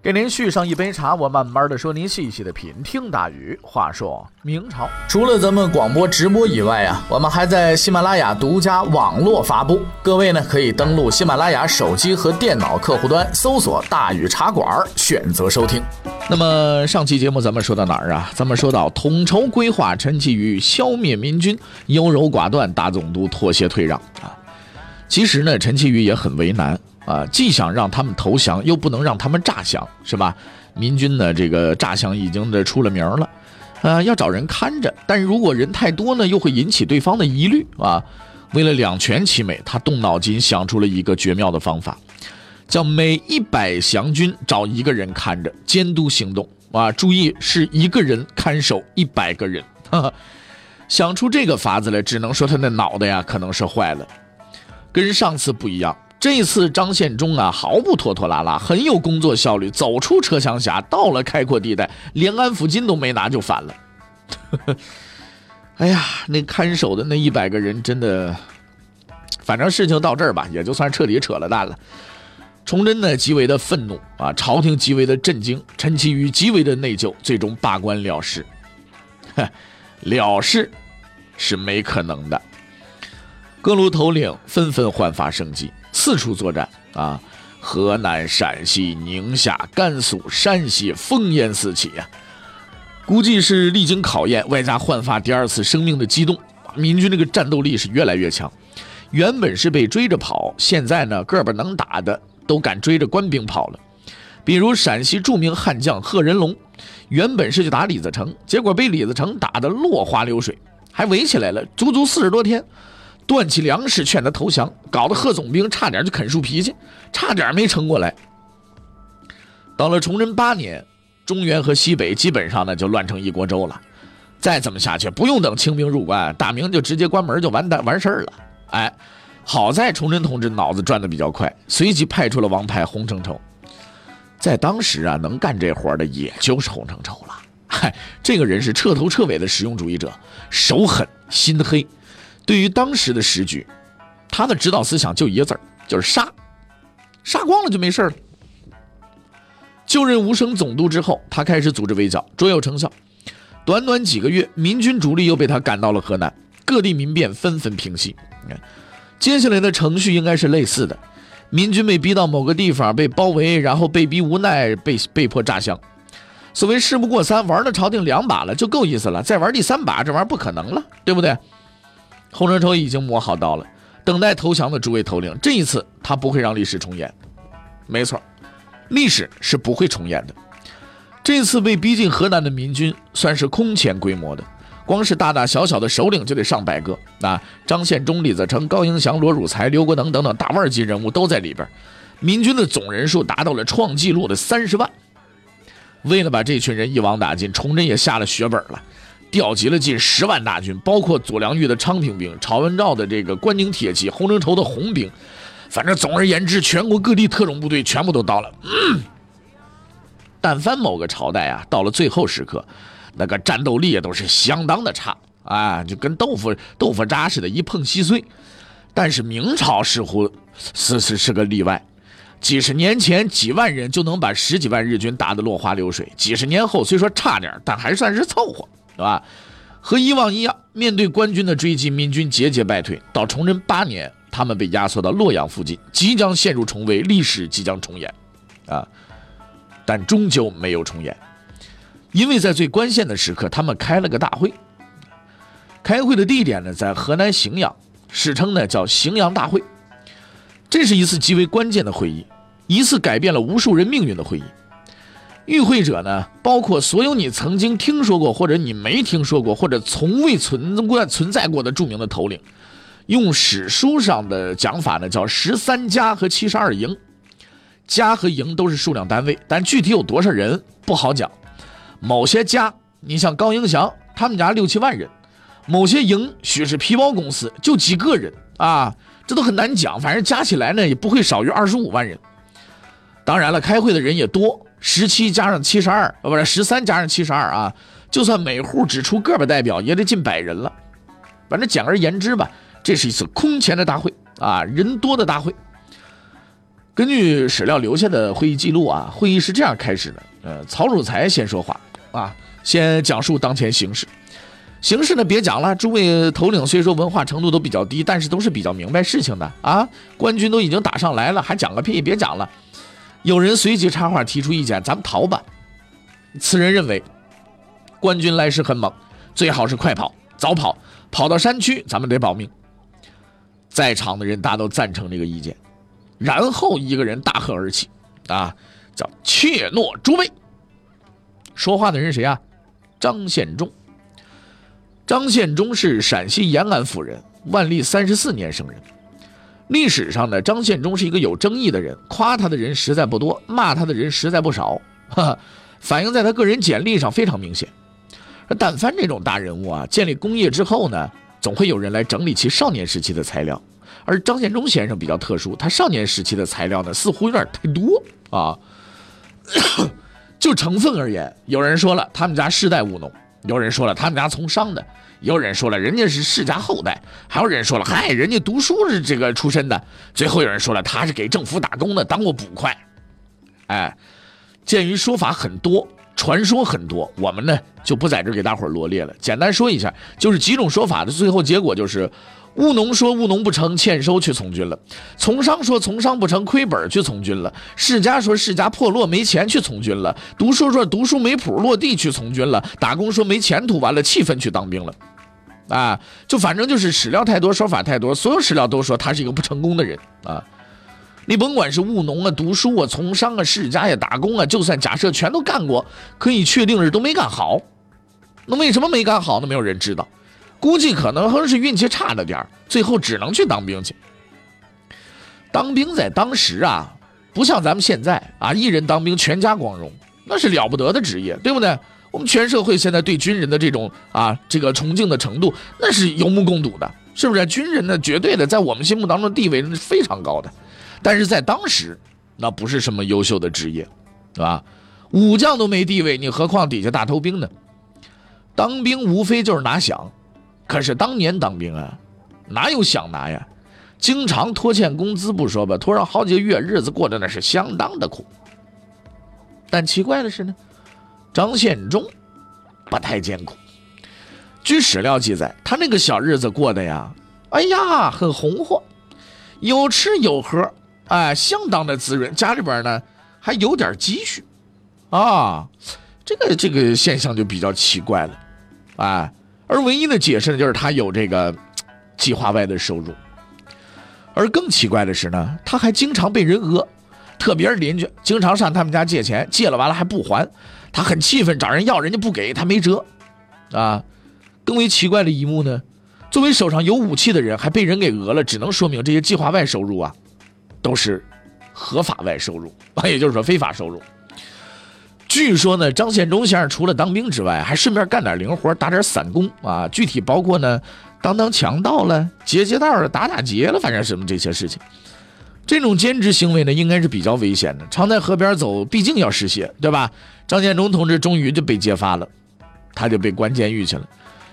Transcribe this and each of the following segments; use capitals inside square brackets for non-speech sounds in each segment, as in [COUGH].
给您续上一杯茶，我慢慢的说，您细细的品。听大禹。话说明朝，除了咱们广播直播以外啊，我们还在喜马拉雅独家网络发布。各位呢，可以登录喜马拉雅手机和电脑客户端，搜索“大禹茶馆”，选择收听。那么上期节目咱们说到哪儿啊？咱们说到统筹规划陈其瑜消灭民军，优柔寡断，大总督妥协退让啊。其实呢，陈其瑜也很为难。啊，既想让他们投降，又不能让他们诈降，是吧？民军呢，这个诈降已经的出了名了，呃，要找人看着，但如果人太多呢，又会引起对方的疑虑啊。为了两全其美，他动脑筋想出了一个绝妙的方法，叫每一百降军找一个人看着监督行动啊。注意，是一个人看守一百个人。[LAUGHS] 想出这个法子来，只能说他的脑袋呀，可能是坏了，跟上次不一样。这次张献忠啊，毫不拖拖拉拉，很有工作效率，走出车厢峡，到了开阔地带，连安抚金都没拿就反了。[LAUGHS] 哎呀，那看守的那一百个人真的，反正事情到这儿吧，也就算彻底扯了淡了。崇祯呢极为的愤怒啊，朝廷极为的震惊，陈其瑜极为的内疚，最终罢官了事。[LAUGHS] 了事是没可能的，各路头领纷纷焕发生机。四处作战啊，河南、陕西、宁夏、甘肃、山西，烽烟四起呀。估计是历经考验，外加焕发第二次生命的激动，民军这个战斗力是越来越强。原本是被追着跑，现在呢，个把能打的都敢追着官兵跑了。比如陕西著名悍将贺人龙，原本是去打李自成，结果被李自成打得落花流水，还围起来了，足足四十多天。断起粮食劝他投降，搞得贺总兵差点就啃树皮去，差点没撑过来。到了崇祯八年，中原和西北基本上呢就乱成一锅粥了。再这么下去，不用等清兵入关，大明就直接关门就完蛋完事儿了。哎，好在崇祯同志脑子转的比较快，随即派出了王牌洪承畴。在当时啊，能干这活的也就是洪承畴了。嗨，这个人是彻头彻尾的实用主义者，手狠心黑。对于当时的时局，他的指导思想就一个字儿，就是杀，杀光了就没事了。就任吴省总督之后，他开始组织围剿，卓有成效。短短几个月，民军主力又被他赶到了河南，各地民变纷纷平息。接下来的程序应该是类似的：民军被逼到某个地方，被包围，然后被逼无奈，被被迫炸降。所谓事不过三，玩了朝廷两把了，就够意思了。再玩第三把，这玩意儿不可能了，对不对？洪承畴已经磨好刀了，等待投降的诸位头领，这一次他不会让历史重演。没错，历史是不会重演的。这次被逼进河南的民军算是空前规模的，光是大大小小的首领就得上百个。那张献忠、李自成、高迎祥、罗汝才、刘国能等等大腕级人物都在里边。民军的总人数达到了创纪录的三十万。为了把这群人一网打尽，崇祯也下了血本了。调集了近十万大军，包括左良玉的昌平兵、曹文照的这个关宁铁骑、洪承畴的红兵，反正总而言之，全国各地特种部队全部都到了。但凡某个朝代啊，到了最后时刻，那个战斗力也都是相当的差啊，就跟豆腐豆腐渣似的，一碰稀碎。但是明朝似乎是是是个例外，几十年前几万人就能把十几万日军打得落花流水，几十年后虽说差点，但还算是凑合。对吧？和以往一样，面对官军的追击，民军节节败退。到崇祯八年，他们被压缩到洛阳附近，即将陷入重围，历史即将重演，啊！但终究没有重演，因为在最关键的时刻，他们开了个大会。开会的地点呢，在河南荥阳，史称呢叫荥阳大会。这是一次极为关键的会议，一次改变了无数人命运的会议。与会者呢，包括所有你曾经听说过，或者你没听说过，或者从未存过存在过的著名的头领。用史书上的讲法呢，叫十三家和七十二营。家和营都是数量单位，但具体有多少人不好讲。某些家，你像高迎祥，他们家六七万人；某些营许是皮包公司，就几个人啊，这都很难讲。反正加起来呢，也不会少于二十五万人。当然了，开会的人也多，十七加上七十二，呃，不是十三加上七十二啊。就算每户只出个把代表，也得近百人了。反正简而言之吧，这是一次空前的大会啊，人多的大会。根据史料留下的会议记录啊，会议是这样开始的：呃，曹汝才先说话啊，先讲述当前形势。形势呢，别讲了，诸位头领虽说文化程度都比较低，但是都是比较明白事情的啊。官军都已经打上来了，还讲个屁？别讲了。有人随即插话提出意见：“咱们逃吧。”此人认为，官军来势很猛，最好是快跑、早跑，跑到山区，咱们得保命。在场的人大都赞成这个意见。然后一个人大喝而起：“啊，叫怯懦诸位！”说话的人谁啊？张献忠。张献忠是陕西延安府人，万历三十四年生人。历史上呢，张献忠是一个有争议的人，夸他的人实在不多，骂他的人实在不少，[LAUGHS] 哈，反映在他个人简历上非常明显。但凡这种大人物啊，建立功业之后呢，总会有人来整理其少年时期的材料。而张献忠先生比较特殊，他少年时期的材料呢，似乎有点太多啊。[COUGHS] 就成分而言，有人说了他们家世代务农，有人说了他们家从商的。有人说了，人家是世家后代；还有人说了，嗨，人家读书是这个出身的。最后有人说了，他是给政府打工的，当过捕快。哎，鉴于说法很多，传说很多，我们呢就不在这给大伙罗列了。简单说一下，就是几种说法的最后结果就是。务农说务农不成，欠收去从军了；从商说从商不成，亏本去从军了；世家说世家破落没钱去从军了；读书说读书没谱落地去从军了；打工说没前途完了气愤去当兵了。啊，就反正就是史料太多，说法太多，所有史料都说他是一个不成功的人啊。你甭管是务农啊、读书啊、从商啊、世家呀、打工啊，就算假设全都干过，可以确定是都没干好。那为什么没干好呢？没有人知道。估计可能是运气差了点最后只能去当兵去。当兵在当时啊，不像咱们现在啊，一人当兵全家光荣，那是了不得的职业，对不对？我们全社会现在对军人的这种啊，这个崇敬的程度，那是有目共睹的，是不是？军人呢，绝对的在我们心目当中地位是非常高的，但是在当时，那不是什么优秀的职业，是吧？武将都没地位，你何况底下大头兵呢？当兵无非就是拿饷。可是当年当兵啊，哪有饷拿呀？经常拖欠工资不说吧，拖上好几个月，日子过得那是相当的苦。但奇怪的是呢，张献忠不太艰苦。据史料记载，他那个小日子过得呀，哎呀，很红火，有吃有喝，哎，相当的滋润。家里边呢还有点积蓄，啊，这个这个现象就比较奇怪了，哎。而唯一的解释呢，就是他有这个计划外的收入。而更奇怪的是呢，他还经常被人讹，特别是邻居经常上他们家借钱，借了完了还不还，他很气愤，找人要，人家不给他没辙。啊，更为奇怪的一幕呢，作为手上有武器的人还被人给讹了，只能说明这些计划外收入啊，都是合法外收入 [LAUGHS] 啊，也就是说非法收入。据说呢，张献忠先生除了当兵之外，还顺便干点零活，打点散工啊。具体包括呢，当当强盗了，劫劫道了，打打劫了，反正什么这些事情。这种兼职行为呢，应该是比较危险的。常在河边走，毕竟要失血，对吧？张献忠同志终于就被揭发了，他就被关监狱去了。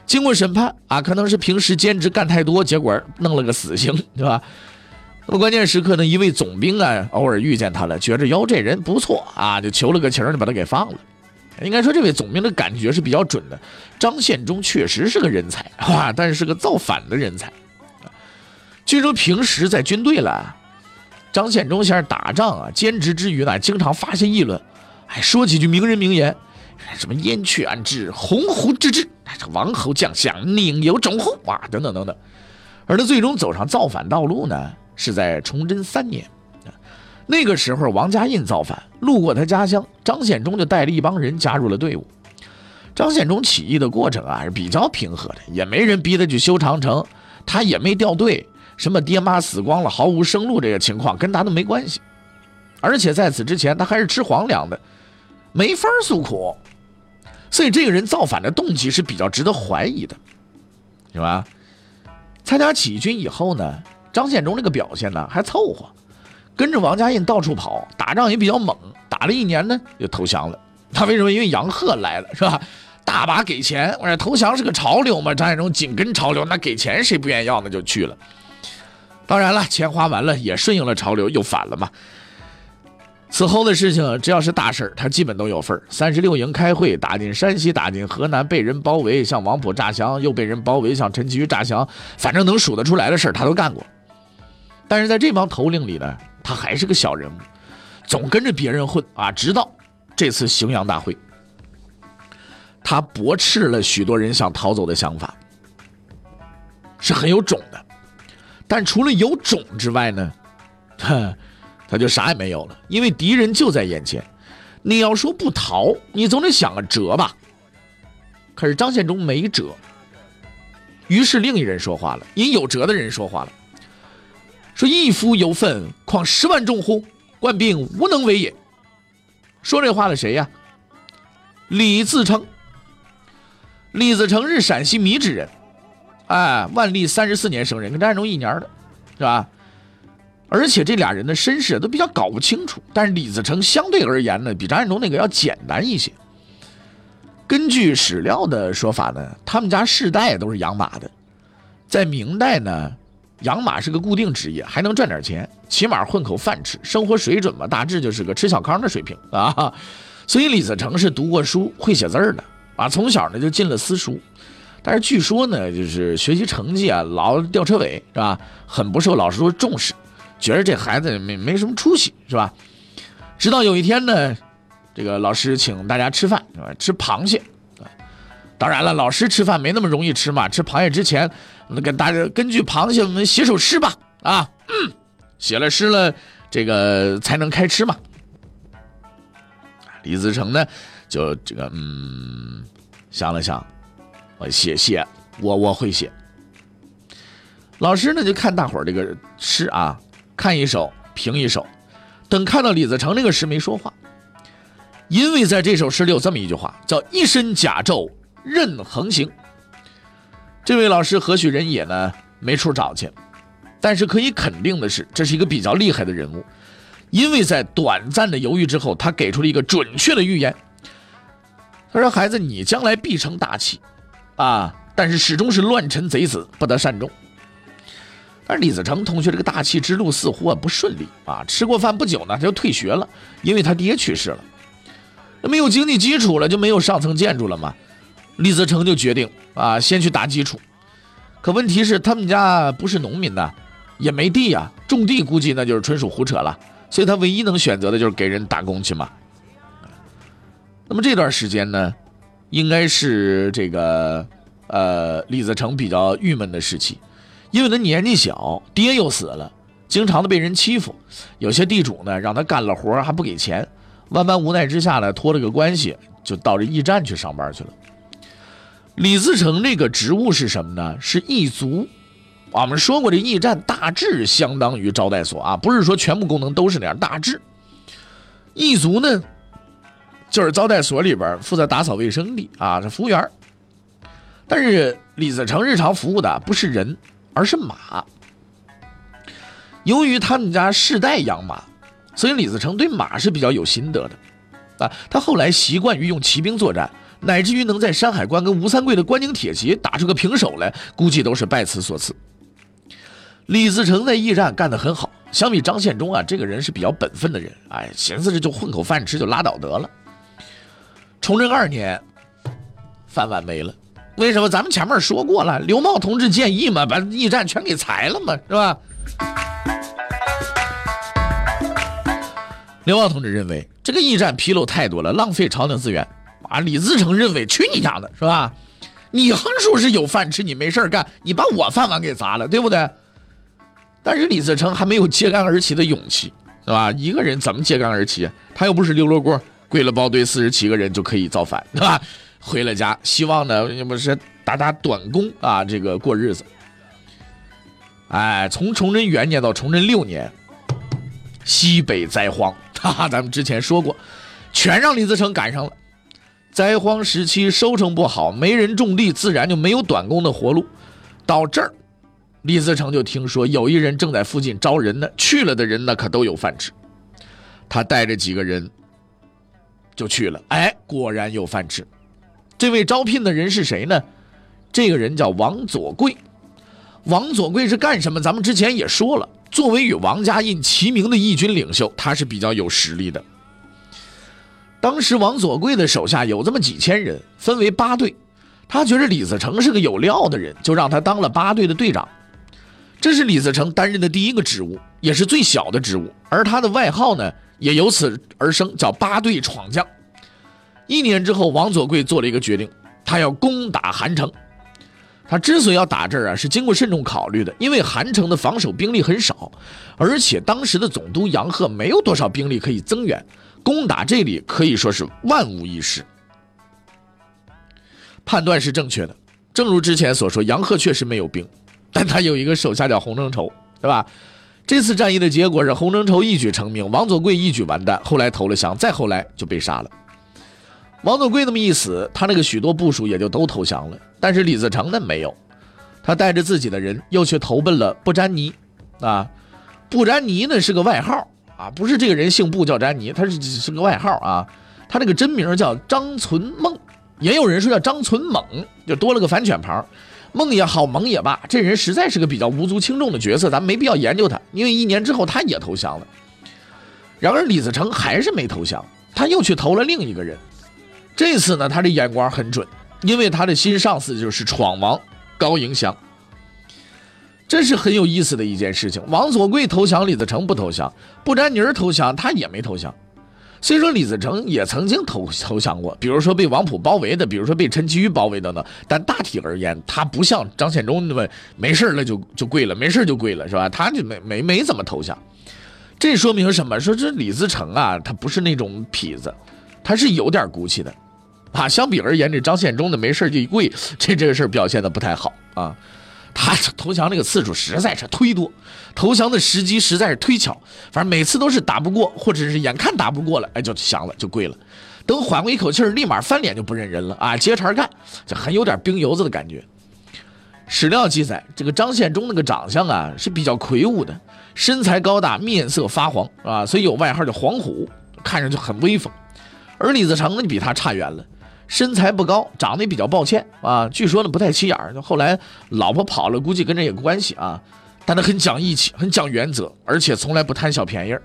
经过审判啊，可能是平时兼职干太多，结果弄了个死刑，对吧？那么关键时刻呢，一位总兵啊，偶尔遇见他了，觉着哟这人不错啊，就求了个情，就把他给放了。应该说这位总兵的感觉是比较准的。张献忠确实是个人才啊，但是是个造反的人才。据说平时在军队了，张献忠先生打仗啊，兼职之余呢，经常发些议论，哎说几句名人名言，什么燕雀安知，鸿鹄之志，这王侯将相宁有种乎啊，等等等等。而他最终走上造反道路呢？是在崇祯三年，那个时候王家印造反，路过他家乡，张献忠就带了一帮人加入了队伍。张献忠起义的过程啊是比较平和的，也没人逼他去修长城，他也没掉队，什么爹妈死光了毫无生路这个情况跟他都没关系。而且在此之前他还是吃皇粮的，没法诉苦，所以这个人造反的动机是比较值得怀疑的。是吧？参加起义军以后呢，张献忠这个表现呢还凑合，跟着王家印到处跑，打仗也比较猛，打了一年呢就投降了。他为什么？因为杨鹤来了，是吧？大把给钱，我说投降是个潮流嘛，张献忠紧跟潮流，那给钱谁不愿意要，呢就去了。当然了，钱花完了也顺应了潮流，又反了嘛。此后的事情，只要是大事他基本都有份三十六营开会，打进山西，打进河南，被人包围，向王普诈降，又被人包围，向陈其瑜诈降，反正能数得出来的事他都干过。但是在这帮头领里呢，他还是个小人物，总跟着别人混啊。直到这次荥阳大会，他驳斥了许多人想逃走的想法，是很有种的。但除了有种之外呢，哼。他就啥也没有了，因为敌人就在眼前。你要说不逃，你总得想个辙吧。可是张献忠没辙。于是另一人说话了，因有辙的人说话了，说：“一夫有愤，况十万众乎？官兵无能为也。”说这话的谁呀？李自成。李自成是陕西米脂人，哎，万历三十四年生人，跟张献忠一年的，是吧？而且这俩人的身世都比较搞不清楚，但是李自成相对而言呢，比张献忠那个要简单一些。根据史料的说法呢，他们家世代都是养马的，在明代呢，养马是个固定职业，还能赚点钱，起码混口饭吃，生活水准嘛，大致就是个吃小康的水平啊。所以李自成是读过书、会写字的啊，从小呢就进了私塾，但是据说呢，就是学习成绩啊老吊车尾，是吧？很不受老师重视。觉得这孩子没没什么出息，是吧？直到有一天呢，这个老师请大家吃饭，是吧？吃螃蟹。当然了，老师吃饭没那么容易吃嘛。吃螃蟹之前，那跟大家根据螃蟹我们写首诗吧，啊，嗯，写了诗了，这个才能开吃嘛。李自成呢，就这个嗯，想了想，我写写，我我会写。老师呢，就看大伙儿这个诗啊。看一首评一首，等看到李自成那个诗没说话，因为在这首诗里有这么一句话，叫“一身甲胄任横行”。这位老师何许人也呢？没处找去。但是可以肯定的是，这是一个比较厉害的人物，因为在短暂的犹豫之后，他给出了一个准确的预言。他说：“孩子，你将来必成大器，啊，但是始终是乱臣贼子，不得善终。”但是李自成同学这个大气之路似乎啊不顺利啊，吃过饭不久呢他就退学了，因为他爹去世了，那没有经济基础了就没有上层建筑了嘛。李自成就决定啊先去打基础，可问题是他们家不是农民呐，也没地呀，种地估计那就是纯属胡扯了，所以他唯一能选择的就是给人打工去嘛。那么这段时间呢，应该是这个呃李自成比较郁闷的时期。因为他年纪小，爹又死了，经常的被人欺负，有些地主呢让他干了活还不给钱，万般无奈之下呢托了个关系，就到这驿站去上班去了。李自成这个职务是什么呢？是驿卒。我们说过，这驿站大致相当于招待所啊，不是说全部功能都是那样，大致。驿卒呢，就是招待所里边负责打扫卫生的啊，这服务员。但是李自成日常服务的不是人。而是马。由于他们家世代养马，所以李自成对马是比较有心得的。啊，他后来习惯于用骑兵作战，乃至于能在山海关跟吴三桂的关宁铁骑打出个平手来，估计都是拜此所赐。李自成在驿站干得很好，相比张献忠啊，这个人是比较本分的人。哎，寻思着就混口饭吃就拉倒得了。崇祯二年，饭碗没了。为什么咱们前面说过了？刘茂同志建议嘛，把驿站全给裁了嘛，是吧？刘茂同志认为这个驿站纰漏太多了，浪费朝廷资源。啊，李自成认为去你家的，是吧？你横竖是有饭吃，你没事干，你把我饭碗给砸了，对不对？但是李自成还没有揭竿而起的勇气，是吧？一个人怎么揭竿而起？他又不是刘罗锅，跪了包堆四十七个人就可以造反，是吧？回了家，希望呢，要不是打打短工啊，这个过日子。哎，从崇祯元年到崇祯六年，西北灾荒，[LAUGHS] 哈哈，咱们之前说过，全让李自成赶上了。灾荒时期，收成不好，没人种地，自然就没有短工的活路。到这儿，李自成就听说有一人正在附近招人呢，去了的人呢可都有饭吃。他带着几个人就去了，哎，果然有饭吃。这位招聘的人是谁呢？这个人叫王左贵。王左贵是干什么？咱们之前也说了，作为与王家印齐名的义军领袖，他是比较有实力的。当时王左贵的手下有这么几千人，分为八队。他觉得李自成是个有料的人，就让他当了八队的队长。这是李自成担任的第一个职务，也是最小的职务。而他的外号呢，也由此而生，叫八队闯将。一年之后，王左贵做了一个决定，他要攻打韩城。他之所以要打这儿啊，是经过慎重考虑的，因为韩城的防守兵力很少，而且当时的总督杨鹤没有多少兵力可以增援，攻打这里可以说是万无一失。判断是正确的，正如之前所说，杨鹤确实没有兵，但他有一个手下叫洪承畴，对吧？这次战役的结果是洪承畴一举成名，王佐贵一举完蛋，后来投了降，再后来就被杀了。王佐贵那么一死，他那个许多部属也就都投降了。但是李自成呢，没有，他带着自己的人又去投奔了不沾泥。啊，不沾泥呢是个外号啊，不是这个人姓布叫詹妮，他是是个外号啊。他那个真名叫张存孟，也有人说叫张存猛，就多了个反犬旁。孟也好，猛也罢，这人实在是个比较无足轻重的角色，咱没必要研究他，因为一年之后他也投降了。然而李自成还是没投降，他又去投了另一个人。这次呢，他的眼光很准，因为他的新上司就是闯王高迎祥。这是很有意思的一件事情。王佐贵投降，李自成不投降；不沾泥儿投降，他也没投降。虽说李自成也曾经投投降过，比如说被王普包围的，比如说被陈其瑜包围等等，但大体而言，他不像张献忠那么没事了就就跪了，没事就跪了，是吧？他就没没没怎么投降。这说明什么？说这李自成啊，他不是那种痞子，他是有点骨气的。啊，相比而言，这张献忠的没事就一跪，这这个事儿表现的不太好啊。他投降那个次数实在是忒多，投降的时机实在是忒巧，反正每次都是打不过，或者是眼看打不过了，哎，就降了，就跪了。等缓过一口气儿，立马翻脸就不认人了啊，接茬干，这很有点兵油子的感觉。史料记载，这个张献忠那个长相啊是比较魁梧的，身材高大，面色发黄啊，所以有外号叫黄虎，看着就很威风。而李自成呢，比他差远了。身材不高，长得也比较抱歉啊。据说呢不太起眼儿，后来老婆跑了，估计跟这有关系啊。但他很讲义气，很讲原则，而且从来不贪小便宜儿。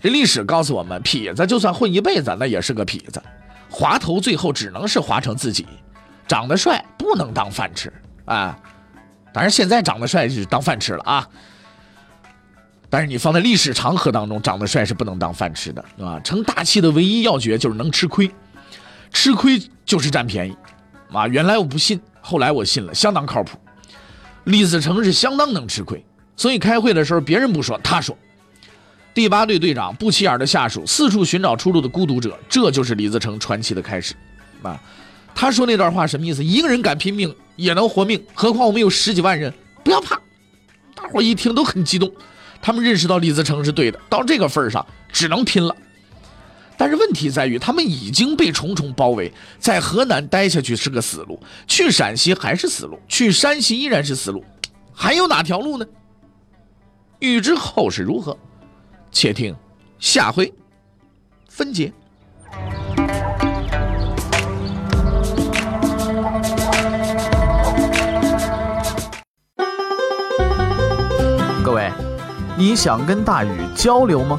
这历史告诉我们，痞子就算混一辈子，那也是个痞子，滑头最后只能是滑成自己。长得帅不能当饭吃啊。当然现在长得帅就是当饭吃了啊。但是你放在历史长河当中，长得帅是不能当饭吃的啊。成大器的唯一要诀就是能吃亏。吃亏就是占便宜，啊！原来我不信，后来我信了，相当靠谱。李自成是相当能吃亏，所以开会的时候别人不说，他说。第八队队长不起眼的下属，四处寻找出路的孤独者，这就是李自成传奇的开始。啊，他说那段话什么意思？一个人敢拼命也能活命，何况我们有十几万人？不要怕！大伙一听都很激动，他们认识到李自成是对的，到这个份上只能拼了。但是问题在于，他们已经被重重包围，在河南待下去是个死路，去陕西还是死路，去山西依然是死路，还有哪条路呢？欲知后事如何，且听下回分解。各位，你想跟大禹交流吗？